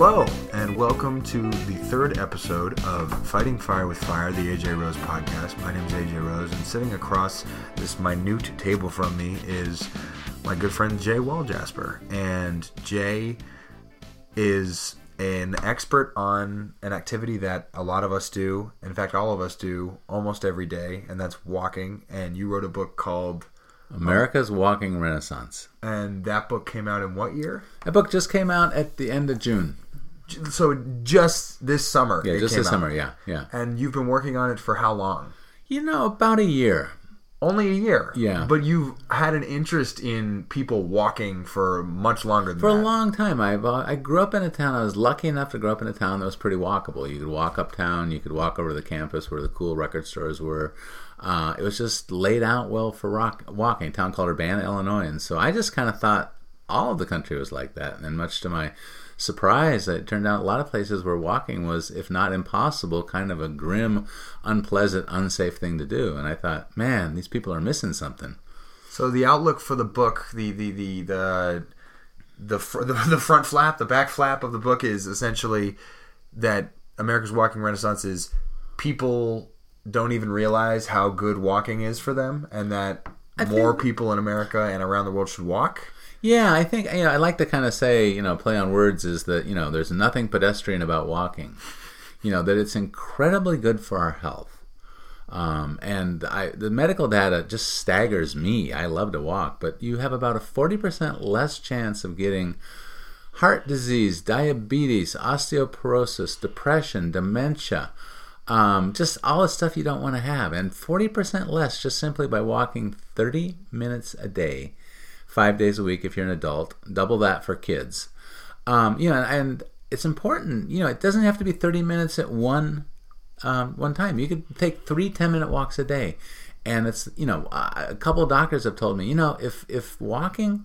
Hello, and welcome to the third episode of Fighting Fire with Fire, the AJ Rose podcast. My name is AJ Rose, and sitting across this minute table from me is my good friend Jay Walljasper. And Jay is an expert on an activity that a lot of us do, in fact, all of us do almost every day, and that's walking. And you wrote a book called America's Walking Renaissance. And that book came out in what year? That book just came out at the end of June. So just this summer. Yeah, just this out. summer. Yeah, yeah. And you've been working on it for how long? You know, about a year. Only a year. Yeah. But you've had an interest in people walking for much longer than For a long time, I I grew up in a town. I was lucky enough to grow up in a town that was pretty walkable. You could walk uptown. You could walk over to the campus where the cool record stores were. Uh, it was just laid out well for rock, walking. A town called Urbana, Illinois, and so I just kind of thought all of the country was like that. And much to my surprise, that it turned out a lot of places where walking was, if not impossible, kind of a grim, unpleasant, unsafe thing to do. And I thought, man, these people are missing something. So the outlook for the book, the the the the the, fr- the the front flap, the back flap of the book is essentially that America's Walking Renaissance is people don't even realize how good walking is for them, and that more people in America and around the world should walk. Yeah, I think you know. I like to kind of say, you know, play on words is that you know, there's nothing pedestrian about walking. You know that it's incredibly good for our health, um, and I the medical data just staggers me. I love to walk, but you have about a forty percent less chance of getting heart disease, diabetes, osteoporosis, depression, dementia, um, just all the stuff you don't want to have, and 40% less just simply by walking 30 minutes a day, five days a week if you're an adult, double that for kids. Um, you know, and it's important, you know, it doesn't have to be 30 minutes at one um, one time. You could take three 10 minute walks a day. And it's, you know, a couple doctors have told me, you know, if, if walking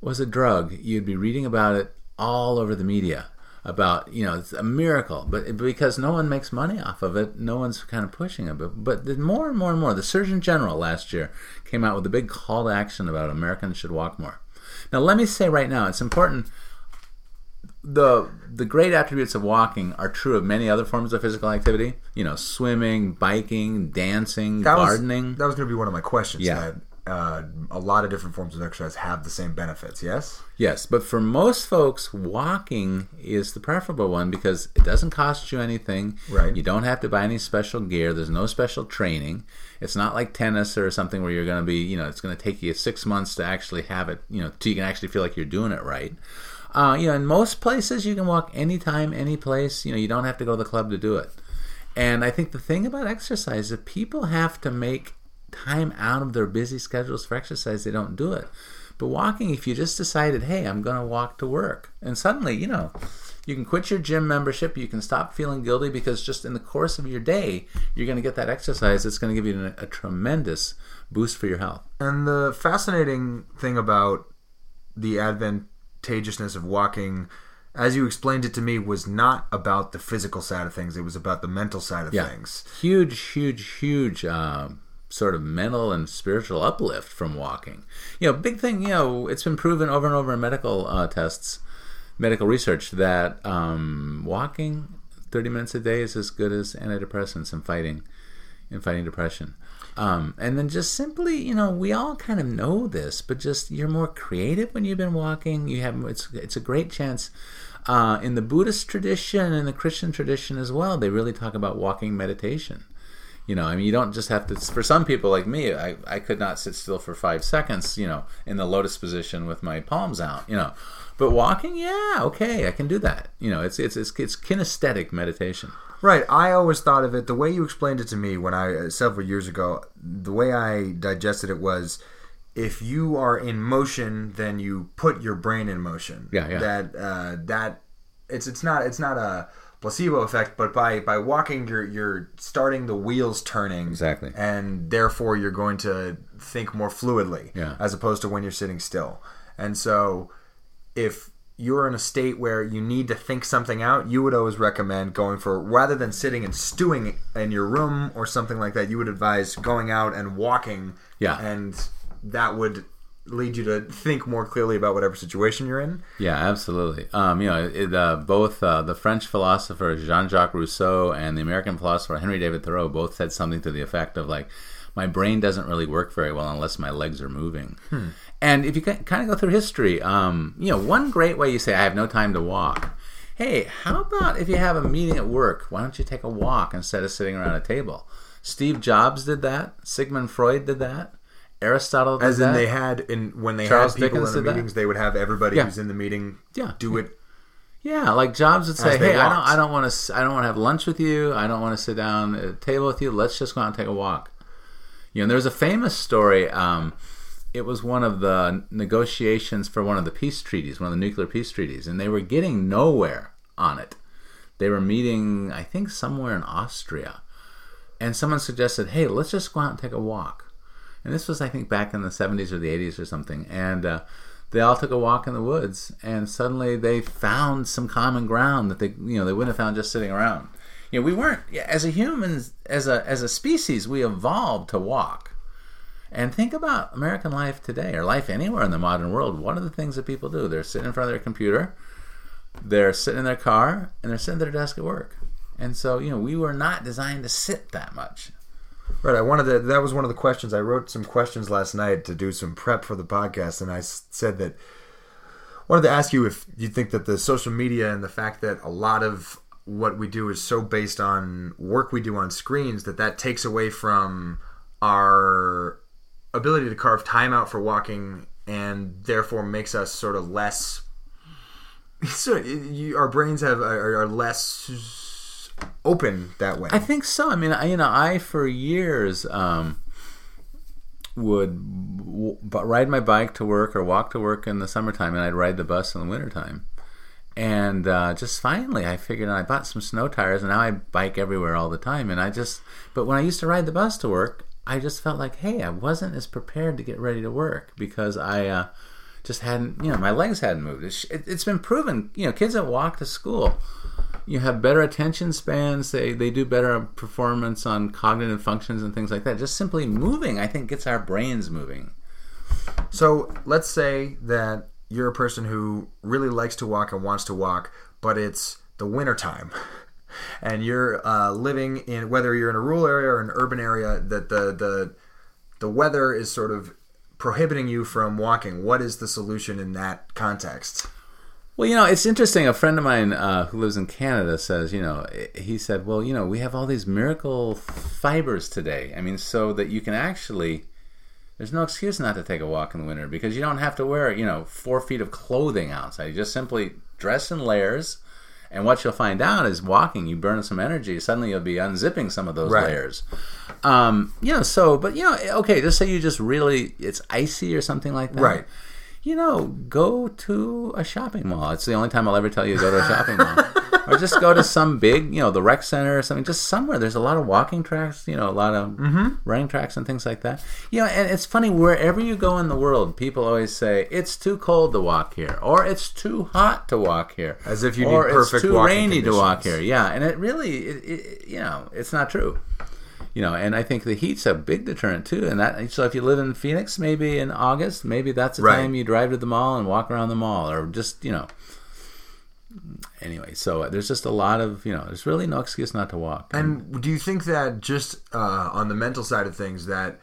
was a drug, you'd be reading about it all over the media about you know it's a miracle. But because no one makes money off of it no one's kind of pushing it. But but the more and more and more the surgeon general last year came out with a big call to action about americans should walk more. Now let me say right now it's important the the great attributes of walking are true of many other forms of physical activity. You know swimming biking dancing That was- gardening. that was going to be one of my questions. Yeah. That uh, a lot of different forms of exercise have the same benefits. Yes. Yes, but for most folks, walking is the preferable one because it doesn't cost you anything. Right. You don't have to buy any special gear. There's no special training. It's not like tennis or something where you're going to be, you know, it's going to take you six months to actually have it, you know, till you can actually feel like you're doing it right. Uh, you know, in most places, you can walk anytime, any place. You know, you don't have to go to the club to do it. And I think the thing about exercise is people have to make time out of their busy schedules for exercise, they don't do it. But walking, if you just decided, hey, I'm going to walk to work, and suddenly, you know, you can quit your gym membership, you can stop feeling guilty because just in the course of your day, you're going to get that exercise that's going to give you a, a tremendous boost for your health. And the fascinating thing about the advantageousness of walking, as you explained it to me, was not about the physical side of things. It was about the mental side of Yeah. things. Huge, huge, huge uh, sort of mental and spiritual uplift from walking. You know, big thing, you know, it's been proven over and over in medical uh, tests, medical research, that um, walking 30 minutes a day is as good as antidepressants in fighting in fighting depression. Um, and then just simply, you know, we all kind of know this, but just you're more creative when you've been walking. You have it's it's a great chance. Uh, in the Buddhist tradition and the Christian tradition as well, they really talk about walking meditation. You know, I mean, you don't just have to. For some people like me, I, I could not sit still for five seconds. You know, in the lotus position with my palms out. You know, but walking, yeah, okay, I can do that. You know, it's it's it's, it's kinesthetic meditation. Right. I always thought of it the way you explained it to me when I uh, several years ago. The way I digested it was, if you are in motion, then you put your brain in motion. Yeah, yeah. That uh, that it's it's not it's not a placebo effect, but by by walking, you're you're starting the wheels turning Exactly. and therefore you're going to think more fluidly Yeah. as opposed to when you're sitting still. And so if you're in a state where you need to think something out, you would always recommend going for rather than sitting and stewing in your room or something like that, you would advise going out and walking. Yeah. And that would lead you to think more clearly about whatever situation you're in. Yeah, absolutely. Um, you know, it, uh, both uh, the French philosopher Jean-Jacques Rousseau and the American philosopher Henry David Thoreau both said something to the effect of like, "My brain doesn't really work very well unless my legs are moving." Hmm. And if you kind of go through history, um, you know, one great way you say, "I have no time to walk." Hey, how about if you have a meeting at work? Why don't you take a walk instead of sitting around a table? Steve Jobs did that. Sigmund Freud did that. Aristotle did As in, that. they had in when they Charles had people Dickens in the did that. meetings, they would have everybody Yeah. who's in the meeting Yeah. do it. Yeah, like Jobs would say, "Hey, I don't. I don't want to, I don't want to have lunch with you. I don't want to sit down at a table with you. Let's just go out and take a walk." You know, there's a famous story. Um, it was one of the negotiations for one of the peace treaties, one of the nuclear peace treaties, and they were getting nowhere on it. They were meeting, I think, somewhere in Austria, and someone suggested, "Hey, let's just go out and take a walk." And this was, I think, back in the 70s or the 80s or something. And uh, they all took a walk in the woods, and suddenly they found some common ground that they, you know, they wouldn't have found just sitting around. You know, we weren't as a humans, as a as a species, we evolved to walk. And think about American life today, or life anywhere in the modern world. What are the things that people do? They're sitting in front of their computer, they're sitting in their car, and they're sitting at their desk at work. And so, you know, we were not designed to sit that much. Right. I wanted to. That was one of the questions. I wrote some questions last night to do some prep for the podcast, and I said that wanted to ask you if you think that the social media and the fact that a lot of what we do is so based on work we do on screens that that takes away from our ability to carve time out for walking and therefore makes us sort of less so you, our brains have are, are less open that way I think so. I mean, I, you know, I for years um, would w- ride my bike to work or walk to work in the summertime, and I'd ride the bus in the wintertime. And uh, just finally, I figured out I bought some snow tires, and now I bike everywhere all the time. And I just, but when I used to ride the bus to work, I just felt like, hey, I wasn't as prepared to get ready to work because I uh, just hadn't, you know, my legs hadn't moved. It's, it, it's been proven, you know, kids that walk to school you have better attention spans. They they do better performance on cognitive functions and things like that. Just simply moving, I think, gets our brains moving. So let's say that you're a person who really likes to walk and wants to walk, but it's the wintertime. And you're uh, living in whether you're in a rural area or an urban area that the the the weather is sort of prohibiting you from walking. What is the solution in that context? Well, you know, it's interesting. A friend of mine uh, who lives in Canada says, you know, he said, well, you know, we have all these miracle fibers today. I mean, so that you can actually, there's no excuse not to take a walk in the winter because you don't have to wear, you know, four feet of clothing outside. You just simply dress in layers. And what you'll find out is walking, you burn some energy. Suddenly you'll be unzipping some of those Right. layers. Um, you know, so, but, you know, okay, just say you just really, it's icy or something like that Right. You know, go to a shopping mall. It's the only time I'll ever tell you to go to a shopping mall. or just go to some big, you know, the rec center or something, just somewhere. There's a lot of walking tracks, you know, a lot of mm-hmm. running tracks and things like that. You know, and it's funny, wherever you go in the world, people always say, it's too cold to walk here, or it's too hot to walk here. As if you or need perfect it's too rainy to walk here. Yeah, and it really, it, it, you know, it's not true you know and i think the heat's a big deterrent too and that so if you live in phoenix maybe in august maybe that's the Right. time you drive to the mall and walk around the mall or just you know anyway so uh, there's just a lot of you know there's really no excuse not to walk And do you think that just uh, on the mental side of things, that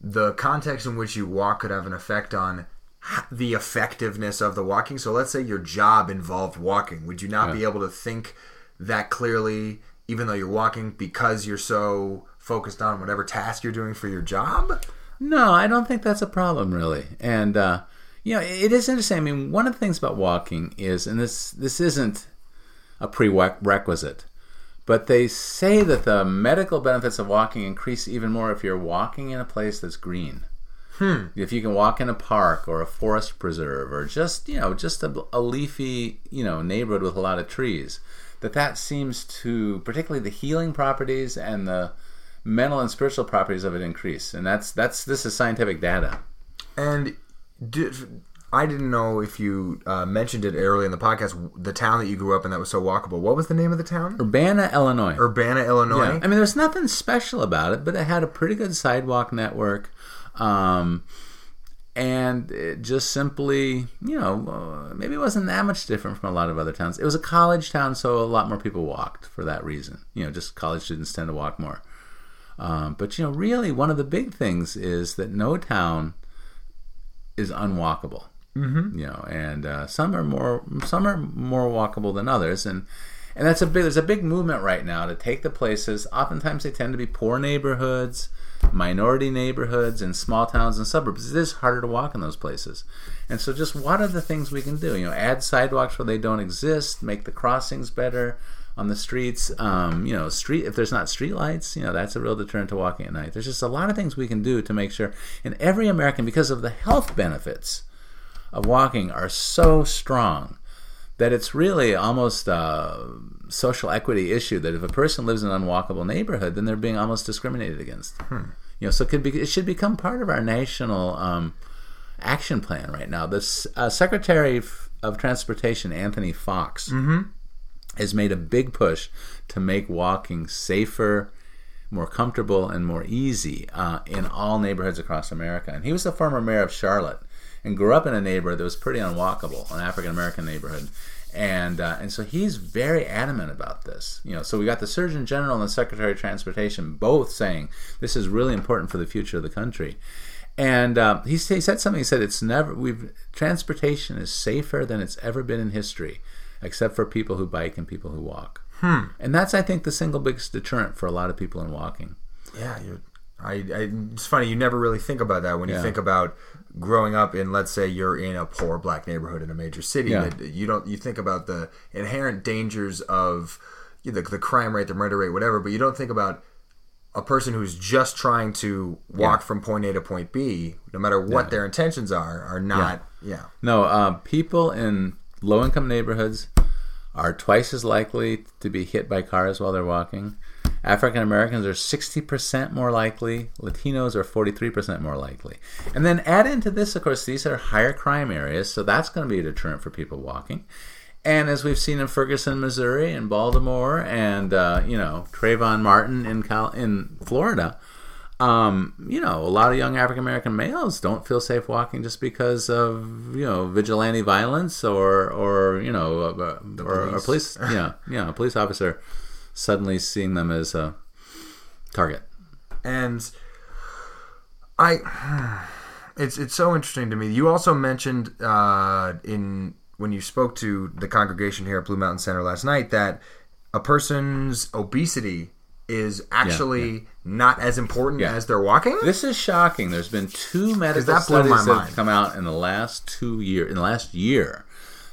the context in which you walk could have an effect on the effectiveness of the walking? So let's say your job involved walking. Would you not be able to think that clearly, even though you're walking, because you're so focused on whatever task you're doing for your job? No, I don't think that's a problem really. And uh, you know, it is interesting. I mean, one of the things about walking is, and this this isn't a prerequisite, but they say that the medical benefits of walking increase even more if you're walking in a place that's green. If you can walk in a park or a forest preserve or just you know just a, a leafy you know neighborhood with a lot of trees, that that seems to particularly the healing properties and the mental and spiritual properties of it increase, and that's that's this is scientific data. And did, I didn't know if you uh, mentioned it early in the podcast. The town that you grew up in that was so walkable. What was the name of the town? Urbana, Illinois. Urbana, Illinois. Yeah. I mean, there's nothing special about it, but it had a pretty good sidewalk network. Um, and it just simply, you know, uh, maybe it wasn't that much different from a lot of other towns. It was a college town, so a lot more people walked for that reason. You know, just college students tend to walk more. Um, but you know, really, one of the big things is that no town is unwalkable. Mm-hmm. You know, and uh, some are more some are more walkable than others, and and that's a big there's a big movement right now to take the places. Oftentimes, they tend to be poor neighborhoods, minority neighborhoods, and small towns and suburbs. It is harder to walk in those places, and so just what are the things we can do? You know, add sidewalks where they don't exist, make the crossings better on the streets. Um, you know, street if there's not street lights, you know that's a real deterrent to walking at night. There's just a lot of things we can do to make sure, and every American, because of the health benefits of walking, are so strong that it's really almost a social equity issue. That if a person lives in an unwalkable neighborhood, then they're being almost discriminated against. Hmm. You know, so it could be it should become part of our national um, action plan right now. The uh, Secretary of Transportation, Anthony Foxx, Mm-hmm has made a big push to make walking safer, more comfortable, and more easy uh, in all neighborhoods across America. And he was the former mayor of Charlotte and grew up in a neighborhood that was pretty unwalkable, an African American neighborhood. And uh, and so he's very adamant about this. You know, so we got the Surgeon General and the Secretary of Transportation both saying this is really important for the future of the country. And uh, he, he said something. He said it's never we've transportation is safer than it's ever been in history except for people who bike and people who walk. Hmm. And that's, I think, the single biggest deterrent for a lot of people in walking. Yeah, I, I, it's funny. You never really think about that when you think about growing up in, let's say, you're in a poor black neighborhood in a major city. Yeah. You don't. You think about the inherent dangers of the, the crime rate, the murder rate, whatever. But you don't think about a person who's just trying to walk Yeah. from point A to point B, no matter what Yeah. their intentions are, are not. Yeah. No, uh, people in low income neighborhoods are twice as likely to be hit by cars while they're walking. African Americans are 60% more likely. Latinos are 43% more likely. And then add into this, of course, these are higher crime areas, so that's going to be a deterrent for people walking. And as we've seen in Ferguson, Missouri, and Baltimore, and uh, you know Trayvon Martin in Cal- in Florida, um, you know, a lot of young African American males don't feel safe walking just because of you know vigilante violence or or you know uh, or a police. police yeah yeah a police officer suddenly seeing them as a target. and I, it's it's so interesting to me. You also mentioned uh, in when you spoke to the congregation here at Blue Mountain Center last night that a person's obesity is actually not as important Yeah. as their walking. This is shocking. There's been two medical that studies that mind. have come out in the last two year in the last year.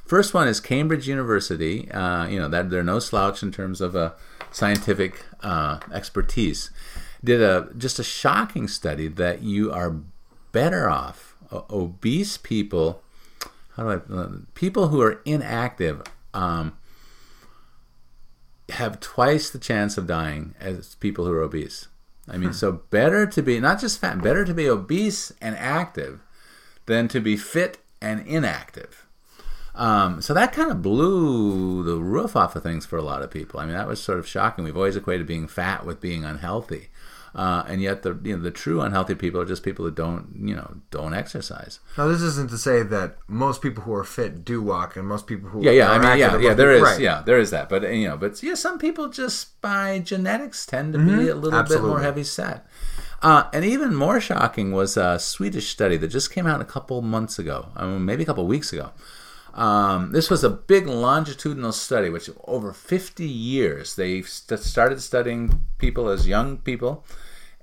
First one is Cambridge University. Uh, you know that they're no slouch in terms of uh, scientific uh, expertise. Did a just a shocking study that you are better off obese people. How do I uh, people who are inactive um, have twice the chance of dying as people who are obese. I mean, so better to be not just fat, better to be obese and active than to be fit and inactive. Um, so that kind of blew the roof off of things for a lot of people. I mean, that was sort of shocking. We've always equated being fat with being unhealthy, uh, and yet the you know the true unhealthy people are just people that don't you know don't exercise. Now, this isn't to say that most people who are fit do walk, and most people who Yeah, yeah. I mean, yeah, yeah. There is, right. yeah, there is that. But you know, but yeah, some people just by genetics tend to be a little bit more heavy set. Uh, and even more shocking was a Swedish study that just came out a couple months ago, um, maybe a couple weeks ago. Um, this was a big longitudinal study, which over 50 years they st- started studying people as young people,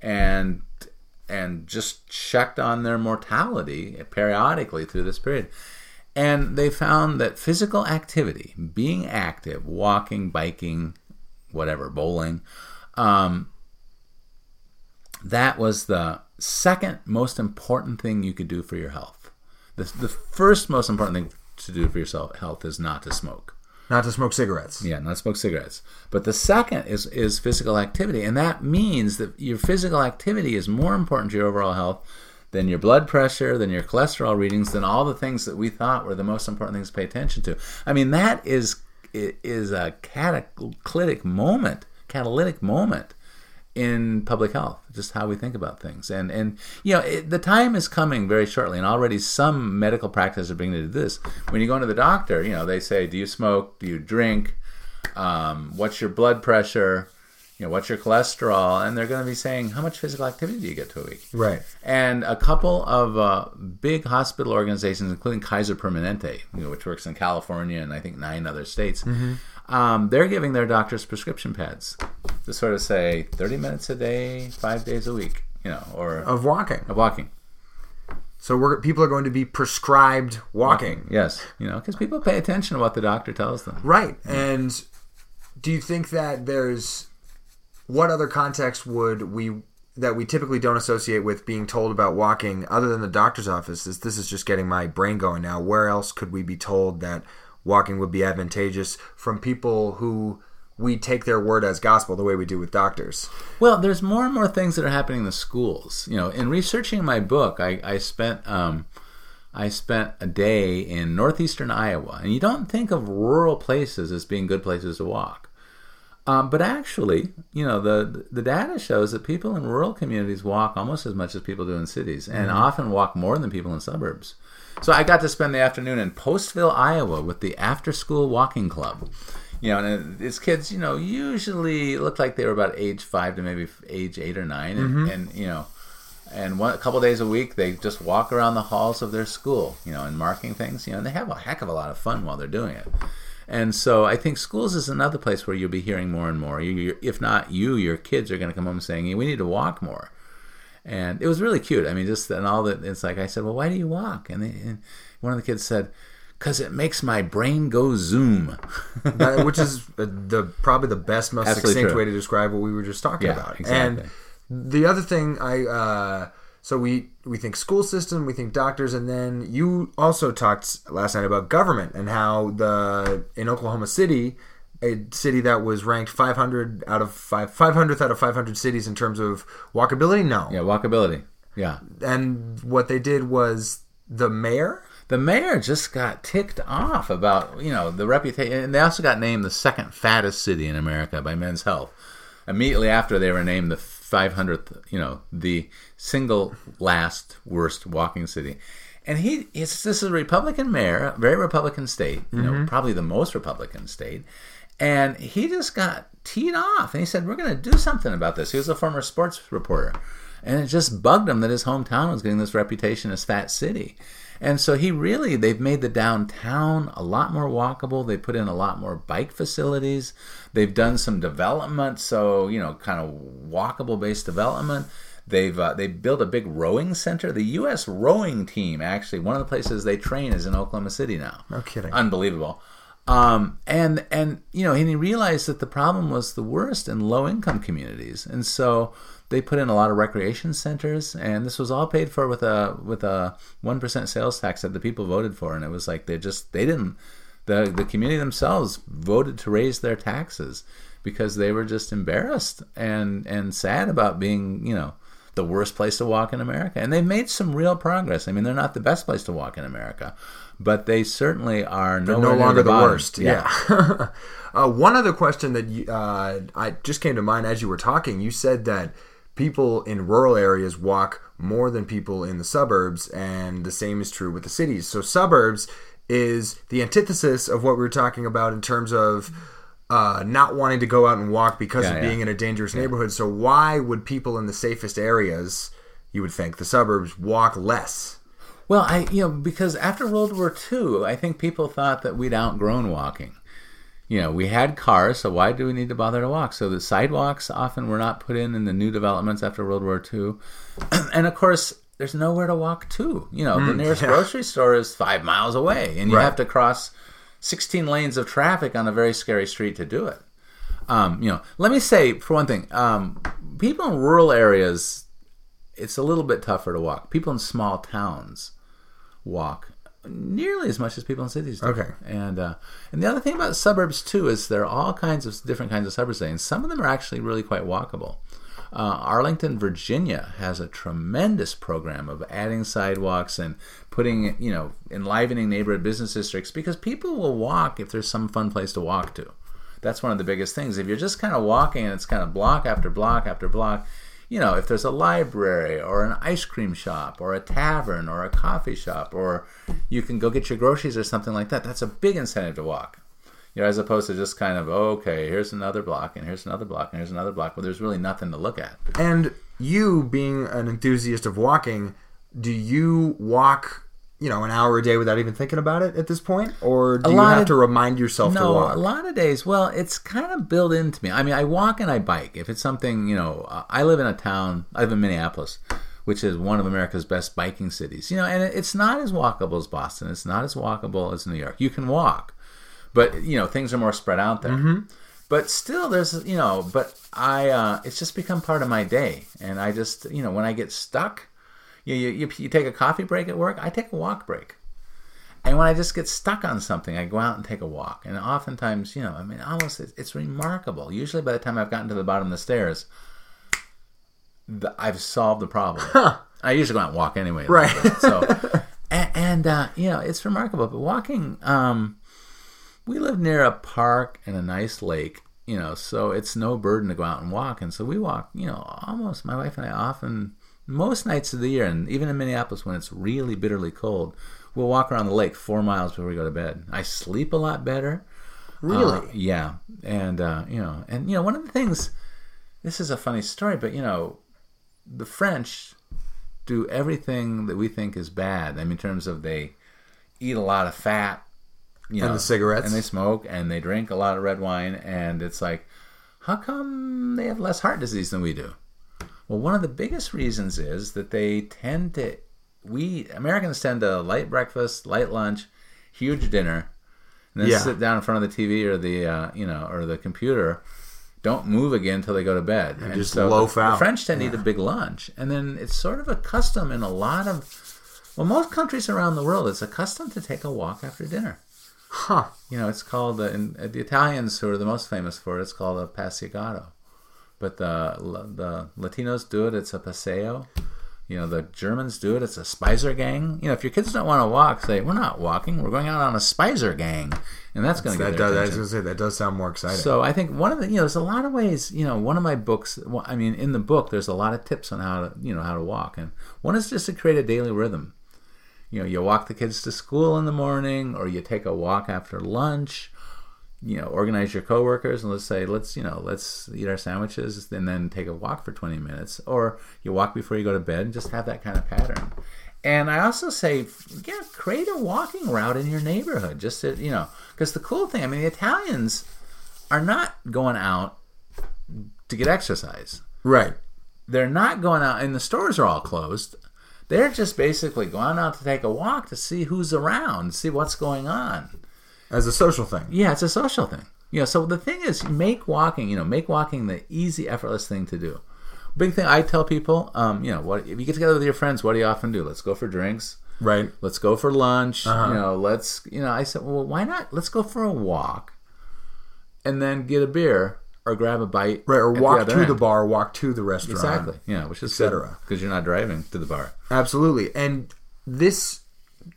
and and just checked on their mortality periodically through this period. And they found that physical activity, being active, walking, biking, whatever, bowling, um, that was the second most important thing you could do for your health. The, the first most important thing to do for your health is not to smoke. Not to smoke cigarettes. Yeah, not smoke cigarettes. But the second is is physical activity, and that means that your physical activity is more important to your overall health than your blood pressure, than your cholesterol readings, than all the things that we thought were the most important things to pay attention to. I mean, that is is a cataclysmic moment, catalytic moment in public health, just how we think about things. And and you know, it, the time is coming very shortly, and already some medical practices are beginning to do this. When you go into the doctor, you know, they say, "Do you smoke? Do you drink? Um, what's your blood pressure?" You know, what's your cholesterol? And they're going to be saying, how much physical activity do you get to a week? Right. And a couple of uh, big hospital organizations, including Kaiser Permanente, you know, which works in California and I think nine other states, Mm-hmm. um, they're giving their doctors prescription pads to sort of say 30 minutes a day, five days a week, you know, or Of walking. of walking. So we're people are going to be prescribed walking. Yes, you know, because people pay attention to what the doctor tells them. Right. And do you think that there's what other context would we that we typically don't associate with being told about walking other than the doctor's office? This this is just getting my brain going now. Where else could we be told that walking would be advantageous from people who we take their word as gospel the way we do with doctors? Well, there's more and more things that are happening in the schools. You know, in researching my book, I, I spent um, I spent a day in northeastern Iowa, and you don't think of rural places as being good places to walk. Um, but actually, you know, the the data shows that people in rural communities walk almost as much as people do in cities, and often walk more than people in suburbs. So I got to spend the afternoon in Postville, Iowa, with the after school walking club. You know, and it's kids. You know, usually look like they were about age five to maybe age eight or 9 and, mm-hmm. and you know, and one a couple days a week they just walk around the halls of their school, you know, and marking things. You know, and they have a heck of a lot of fun while they're doing it. And so I think schools is another place where you'll be hearing more and more. You, you, if not you, your kids are going to come home saying, hey, "We need to walk more." And it was really cute. I mean, just and all that. It's like I said, "Well, why do you walk?" And, they, and one of the kids said, "Cause it makes my brain go zoom." That- which is the, the probably the best, most Absolutely succinct true. way to describe what we were just talking Yeah, about. exactly. And the other thing, I uh, so we we think school system, we think doctors, and then you also talked last night about government and how the in Oklahoma City, a city that was ranked 500 out of five 500th out of 500 cities in terms of walkability. No, yeah, walkability. Yeah. and what they did was the mayor. The mayor just got ticked off about you know the reputation and they also got named the second fattest city in america by men's health. Immediately after they were named the 500th you know the single last worst walking city. And he it's this is a republican mayor very republican state you know mm-hmm. probably the most republican state. And he just got teed off. And he said we're going to do something about this. He was a former sports reporter. And it just bugged him that his hometown was getting this reputation as fat city and so he really they've made the downtown a lot more walkable they put in a lot more bike facilities they've done some development so you know kind of walkable based development They've uh, they built a big rowing center. The U.S. rowing team actually one of the places they train is in Oklahoma City now. No kidding. Unbelievable. Um, and and you know, and he realized that the problem was the worst in low income communities, and so they put in a lot of recreation centers, and this was all paid for with a with a one percent sales tax that the people voted for, and it was like they just they didn't the the community themselves voted to raise their taxes because they were just embarrassed and and sad about being you know the worst place to walk in America. And they've made some real progress. I mean, they're not the best place to walk in America, but they certainly are no longer the, bottom. worst. Yeah. uh, one other question that you, uh, I just came to mind as you were talking. You said that people in rural areas walk more than people in the suburbs, and the same is true with the cities. So suburbs is the antithesis of what we were talking about in terms of. Uh, not wanting to go out and walk because Yeah, of yeah. being in a dangerous neighborhood. So why would people in the safest areas, you would think, the suburbs, walk less? Well, I you know because after World War II, I think people thought that we'd outgrown walking. You know, we had cars, so why do we need to bother to walk? So the sidewalks often were not put in in the new developments after World War II, and of course, there's nowhere to walk to. You know, the nearest yeah. grocery store is five miles away, and you Right. have to cross 16 lanes of traffic on a very scary street to do it. Um, you know, let me say for one thing, um, people in rural areas, it's a little bit tougher to walk. People in small towns walk nearly as much as people in cities do. Okay. And uh, and the other thing about suburbs too is there are all kinds of different kinds of suburbs, and some of them are actually really quite walkable. Uh, Arlington, Virginia has a tremendous program of adding sidewalks and putting, you know, enlivening neighborhood business districts because people will walk if there's some fun place to walk to. That's one of the biggest things. If you're just kind of walking and it's kind of block after block after block, you know, if there's a library or an ice cream shop or a tavern or a coffee shop or you can go get your groceries or something like that, that's a big incentive to walk. You know, as opposed to just kind of, okay, here's another block and here's another block and here's another block, but there's really nothing to look at. And you, being an enthusiast of walking, do you walk, you know, an hour a day without even thinking about it at this point, or do you have of- to remind yourself to No, walk? a lot of days. Well, it's kind of built into me. I mean, I walk and I bike. If it's something, you know, I live in a town. I live in Minneapolis, which is one of America's best biking cities. You know, and it's not as walkable as Boston. It's not as walkable as New York. You can walk, but you know, things are more spread out there. Mm-hmm. But still, there's you know, but I, uh, it's just become part of my day, and I just, you know, when I get stuck, you you, you, you take a coffee break at work. I take a walk break. And when I just get stuck on something, I go out and take a walk. And oftentimes, you know, I mean, almost it's, it's remarkable. Usually, by the time I've gotten to the bottom of the stairs, the, I've solved the problem. I usually go out and walk anyway. Right. bit. So, and, and uh, you know, it's remarkable. But walking, um, we live near a park and a nice lake. You know, so it's no burden to go out and walk. And so we walk. You know, almost my wife and I often most nights of the year, and even in Minneapolis when it's really bitterly cold, we'll walk around the lake four miles before we go to bed. I sleep a lot better. really? Uh, yeah, and uh, you know, and you know, one of the things. This is a funny story, but you know, the French do everything that we think is bad. I mean, in terms of they eat a lot of fat, you And know, the cigarettes. and they smoke, and they drink a lot of red wine, and it's like, how come they have less heart disease than we do? Well, one of the biggest reasons is that they tend to, we Americans tend to light breakfast, light lunch, huge dinner, and then Yeah. sit down in front of the TV or the uh, you know or the computer. Don't move again until they go to bed. And, just so loaf the, out. The French tend to eat a big lunch, and then it's sort of a custom in a lot of, well, most countries around the world. It's a custom to take a walk after dinner. Huh. You know, it's called uh, in, uh, the Italians who are the most famous for it. It's called a passeggiato, but the the Latinos do it. It's a paseo. You know, the Germans do it. It's a Spaziergang. You know, if your kids don't want to walk, say we're not walking. We're going out on a Spaziergang, and that's going to That does, I was gonna say that does sound more exciting. So I think one of the you know there's a lot of ways you know one of my books well, I mean in the book there's a lot of tips on how to you know how to walk and one is just to create a daily rhythm. You know you walk the kids to school in the morning or you take a walk after lunch. You know organize your coworkers and let's say let's you know let's eat our sandwiches and then take a walk for 20 minutes or you walk before you go to bed and just have that kind of pattern. And I also say, yeah, create a walking route in your neighborhood. Just to, you know, because the cool thing, I mean, the Italians are not going out to get exercise. right. They're not going out, and the stores are all closed. They're just basically going out to take a walk to see who's around, see what's going on. As a social thing. Yeah, it's a social thing. You know, so the thing is, make walking, you know, make walking the easy, effortless thing to do. Big thing I tell people, um, you know, what if you get together with your friends, what do you often do? Let's go for drinks. Right. Let's go for lunch. Uh-huh. You know, let's you know. I said, well, why not? Let's go for a walk, and then get a beer or grab a bite. Right. Or the walk other to the bar, walk to the restaurant. Exactly. Yeah, which is cetera. because you're not driving to the bar. Absolutely. And this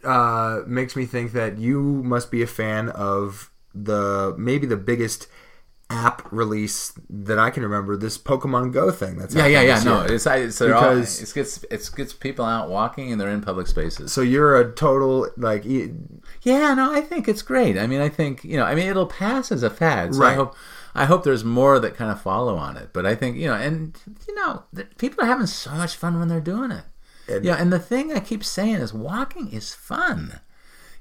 uh, makes me think that you must be a fan of the maybe the biggest app release that I can remember. This Pokemon Go thing. That's Yeah, yeah, yeah. No, it's it's all, Because- it gets it gets people out walking and they're in public spaces. So you're a total like e- Yeah, no, I think it's great. I mean, I think you know, I mean, it'll pass as a fad. So I hope, I hope there's more that kind of follow on it. But I think you know, and you know, people are having so much fun when they're doing it. And- yeah, and the thing I keep saying is, walking is fun.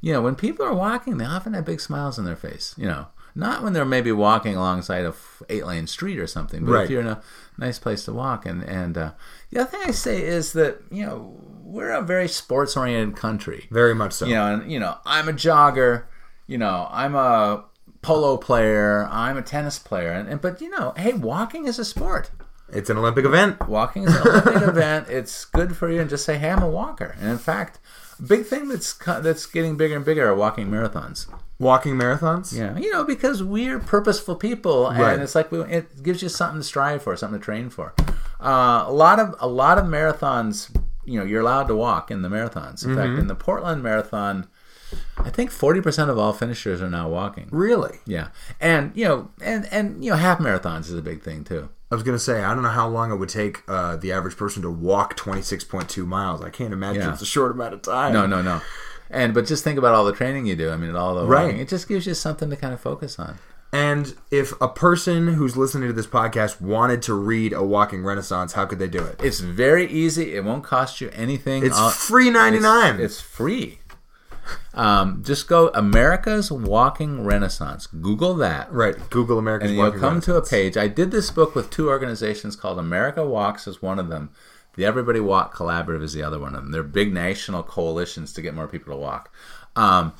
You know, when people are walking, they often have big smiles on their face. You know, not when they're maybe walking alongside a eight lane street or something, but Right. if you're in a nice place to walk. And and uh, the other thing I say is that you know we're a very sports oriented country. very much so. You know, and you know, I'm a jogger. You know, I'm a polo player. I'm a tennis player. And, and but you know, hey, walking is a sport. It's an Olympic event. Walking is an Olympic event. It's good for you, and just say, hey, I'm a walker. And in fact, big thing that's that's getting bigger and bigger are walking marathons. Walking marathons. Yeah, you know, because we're purposeful people, and Right. it's like we, it gives you something to strive for, something to train for. Uh, a lot of a lot of marathons, you know, you're allowed to walk in the marathons. In fact, in the Portland Marathon, I think 40% of all finishers are now walking. Really? Yeah. And, you know, and, and you know, half marathons is a big thing too. I was gonna say I don't know how long it would take uh, the average person to walk 26.2 miles. I can't imagine Yeah. it's a short amount of time. No, no, no. And but just think about all the training you do. I mean, all the Right. walking. It just gives you something to kind of focus on. And if a person who's listening to this podcast wanted to read a walking renaissance, how could they do it? It's very easy. It won't cost you anything. It's All- free 99. It's, it's free. Um, just go America's Walking Renaissance. Google that. right. Google America's and you'll come to a page. I did this book with two organizations called America Walks is one of them. The Everybody Walk Collaborative is the other one of them. They're big national coalitions to get more people to walk. Um,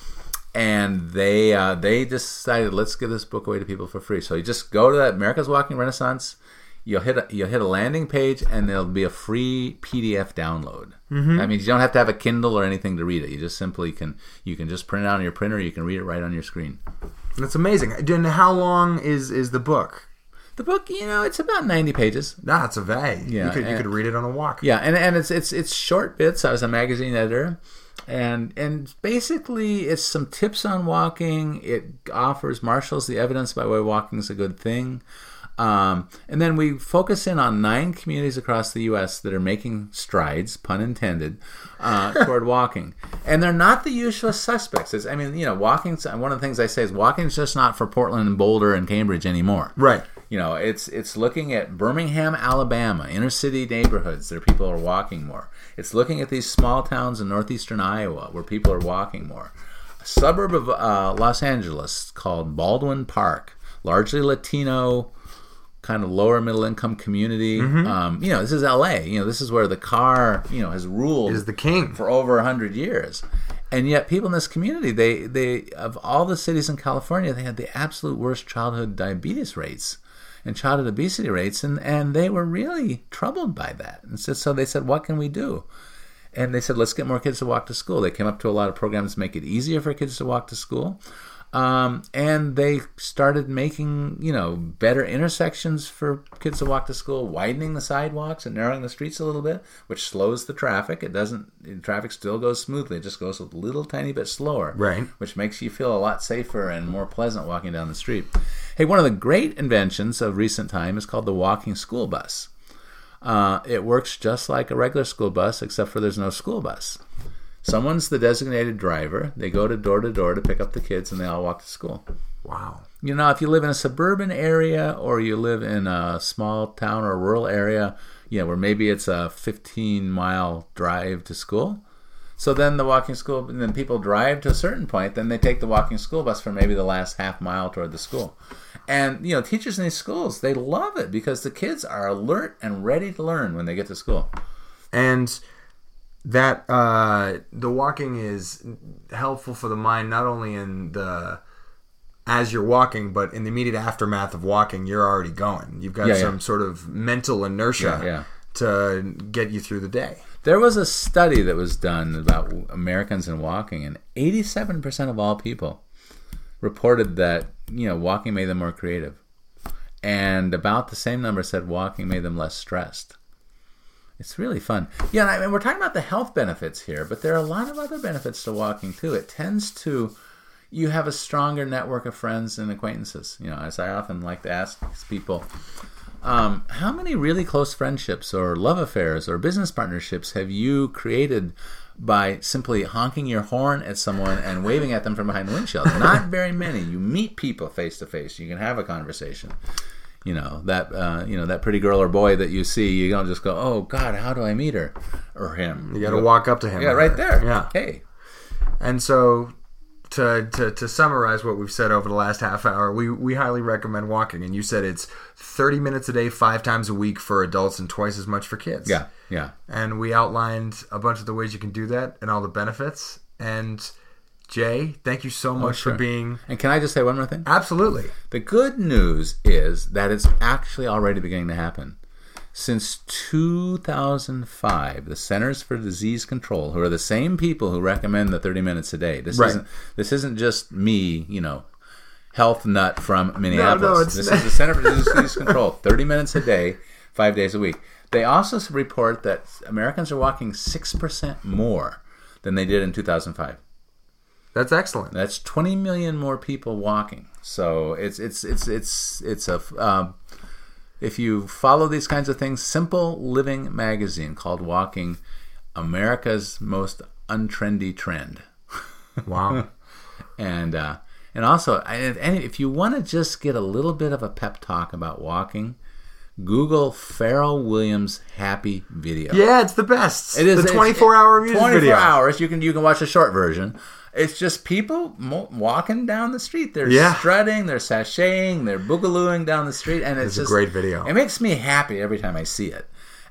and they uh, they decided let's give this book away to people for free. So you just go to that America's Walking Renaissance. You'll hit a, you'll hit a landing page and there'll be a free PDF download. Mm-hmm. That means you don't have to have a Kindle or anything to read it. You just simply can you can just print it out on your printer. You can read it right on your screen. That's amazing. And how long is is the book? The book, you know, it's about ninety pages. Nah, it's a vague. Yeah, you could, you could read it on a walk. Yeah, and, and it's it's it's short bits. I was a magazine editor, and and basically it's some tips on walking. It offers marshals the evidence by why walking is a good thing. Um, and then we focus in on nine communities across the U.S. that are making strides, pun intended, uh, toward walking. And they're not the usual suspects. It's, I mean, you know, walking's one of the things I say is walking's just not for Portland and Boulder and Cambridge anymore. Right. You know, it's it's looking at Birmingham, Alabama, inner city neighborhoods where people are walking more. It's looking at these small towns in northeastern Iowa where people are walking more. A suburb of uh, Los Angeles called Baldwin Park, largely Latino, kind of lower middle income community. Um, you know, this is L.A. You know, this is where the car you know has ruled Is the king. for over a hundred years, and yet people in this community, they they of all the cities in California, they had the absolute worst childhood diabetes rates and childhood obesity rates, and and they were really troubled by that, and so, so they said, what can we do? And they said, let's get more kids to walk to school. They came up to a lot of programs to make it easier for kids to walk to school. Um, and they started making, you know, better intersections for kids to walk to school, widening the sidewalks and narrowing the streets a little bit, which slows the traffic. It doesn't, traffic still goes smoothly. It just goes a little tiny bit slower. Right. Which makes you feel a lot safer and more pleasant walking down the street. Hey, one of the great inventions of recent time is called the walking school bus. Uh, it works just like a regular school bus, except for there's no school bus. Someone's the designated driver. They go to door to door to pick up the kids, and they all walk to school. Wow. You know, if you live in a suburban area or you live in a small town or rural area, you know, where maybe it's a 15 mile drive to school. So then the walking school, and then people drive to a certain point, then they take the walking school bus for maybe the last half mile toward the school. And, you know, teachers in these schools, they love it because the kids are alert and ready to learn when they get to school. and that uh, the walking is helpful for the mind not only in the as you're walking but in the immediate aftermath of walking you're already going you've got Yeah, yeah. some sort of mental inertia Yeah, yeah. to get you through the day There was a study that was done about Americans and walking, and 87% of all people reported that you know walking made them more creative, and about the same number said walking made them less stressed. It's really fun. Yeah, and I mean, we're talking about the health benefits here, but there are a lot of other benefits to walking too. It tends to you have a stronger network of friends and acquaintances. You know, as I often like to ask people, um, how many really close friendships or love affairs or business partnerships have you created by simply honking your horn at someone and waving at them from behind the windshield? Not very many. You meet people face to face. You can have a conversation. You know that uh, you know that pretty girl or boy that you see. You don't just go, "Oh God, how do I meet her or him?" you got to walk up to him Yeah, right her. there. yeah Hey, and so to, to, to summarize what we've said over the last half hour, we, we highly recommend walking. And you said it's 30 minutes a day, five times a week for adults, and twice as much for kids. yeah, yeah. And we outlined a bunch of the ways you can do that and all the benefits. And Jay, thank you so much Oh, sure. for being. And can I just say one more thing? Absolutely. The good news is that it's actually already beginning to happen. Since 2005, the Centers for Disease Control, who are the same people who recommend the 30 minutes a day, this Right. isn't this isn't just me, you know, health nut from Minneapolis. no, it's this not. is the Center for Disease Control, 30 minutes a day, five days a week. They also report that Americans are walking six percent more than they did in 2005. That's excellent. That's 20 million more people walking. So it's it's it's it's it's a um, if you follow these kinds of things, Simple Living magazine called Walking, America's most untrendy trend. Wow. and uh, and also, and if you want to just get a little bit of a pep talk about walking, Google Pharrell Williams happy video. yeah, it's the best. It is the 24 hour music 24 video. hours. You can you can watch a short version. It's just people mo- walking down the street. They're Yeah. strutting, they're sashaying, they're boogalooing down the street, and it's, It's a just great video. It makes me happy every time I see it,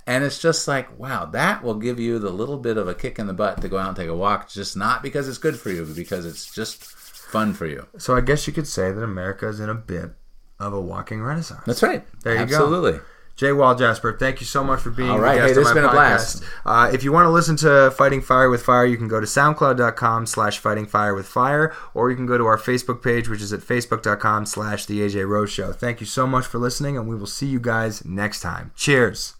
and it's just like wow, that will give you the little bit of a kick in the butt to go out and take a walk. Just not because it's good for you, but because it's just fun for you. So I guess you could say that America is in a bit of a walking renaissance. That's right. There you go. Absolutely. Jay Walljasper, thank you so much for being All right. Hey, this has been a blast. Uh, if you want to listen to Fighting Fire with Fire, you can go to soundcloud.com slash fighting fire with fire, or you can go to our Facebook page, which is at facebook.com slash the AJ Rose Show. Thank you so much for listening, and we will see you guys next time. Cheers.